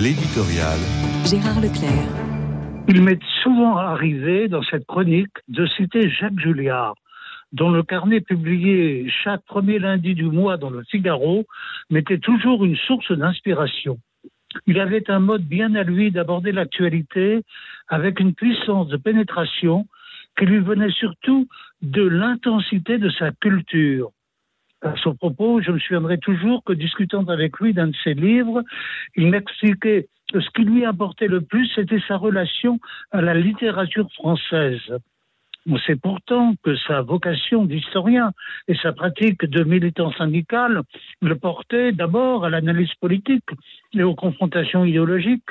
L'éditorial. Gérard Leclerc. Il m'est souvent arrivé dans cette chronique de citer Jacques Julliard, dont le carnet publié chaque premier lundi du mois dans le Figaro mettait toujours une source d'inspiration. Il avait un mode bien à lui d'aborder l'actualité avec une puissance de pénétration qui lui venait surtout de l'intensité de sa culture à ce propos, je me souviendrai toujours que discutant avec lui d'un de ses livres, il m'expliquait que ce qui lui importait le plus, c'était sa relation à la littérature française. On sait pourtant que sa vocation d'historien et sa pratique de militant syndical le portaient d'abord à l'analyse politique et aux confrontations idéologiques,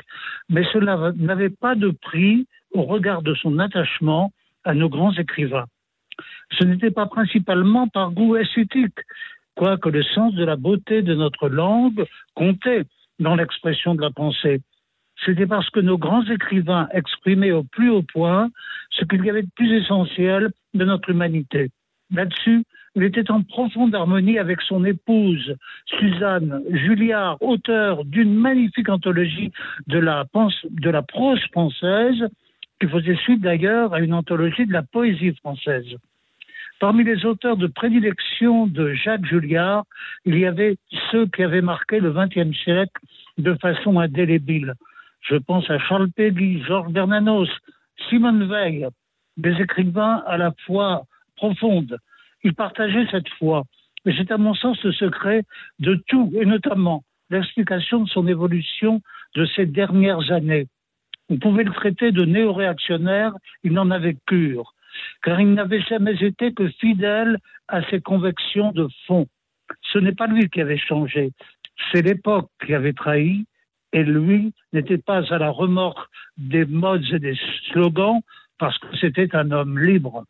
mais cela n'avait pas de prix au regard de son attachement à nos grands écrivains ce n'était pas principalement par goût esthétique, quoique le sens de la beauté de notre langue comptait dans l'expression de la pensée. C'était parce que nos grands écrivains exprimaient au plus haut point ce qu'il y avait de plus essentiel de notre humanité. Là-dessus, il était en profonde harmonie avec son épouse, Suzanne Julliard, auteur d'une magnifique anthologie de la prose française, qui faisait suite d'ailleurs à une anthologie de la poésie française. Parmi les auteurs de prédilection de Jacques Julliard, il y avait ceux qui avaient marqué le XXe siècle de façon indélébile. Je pense à Charles Péguy, Georges Bernanos, Simone Veil, des écrivains à la fois profondes. Ils partageaient cette foi. Et c'est à mon sens le secret de tout, et notamment l'explication de son évolution de ces dernières années. On pouvait le traiter de néo-réactionnaire, il n'en avait cure car il n'avait jamais été que fidèle à ses convictions de fond. Ce n'est pas lui qui avait changé, c'est l'époque qui avait trahi, et lui n'était pas à la remorque des modes et des slogans parce que c'était un homme libre.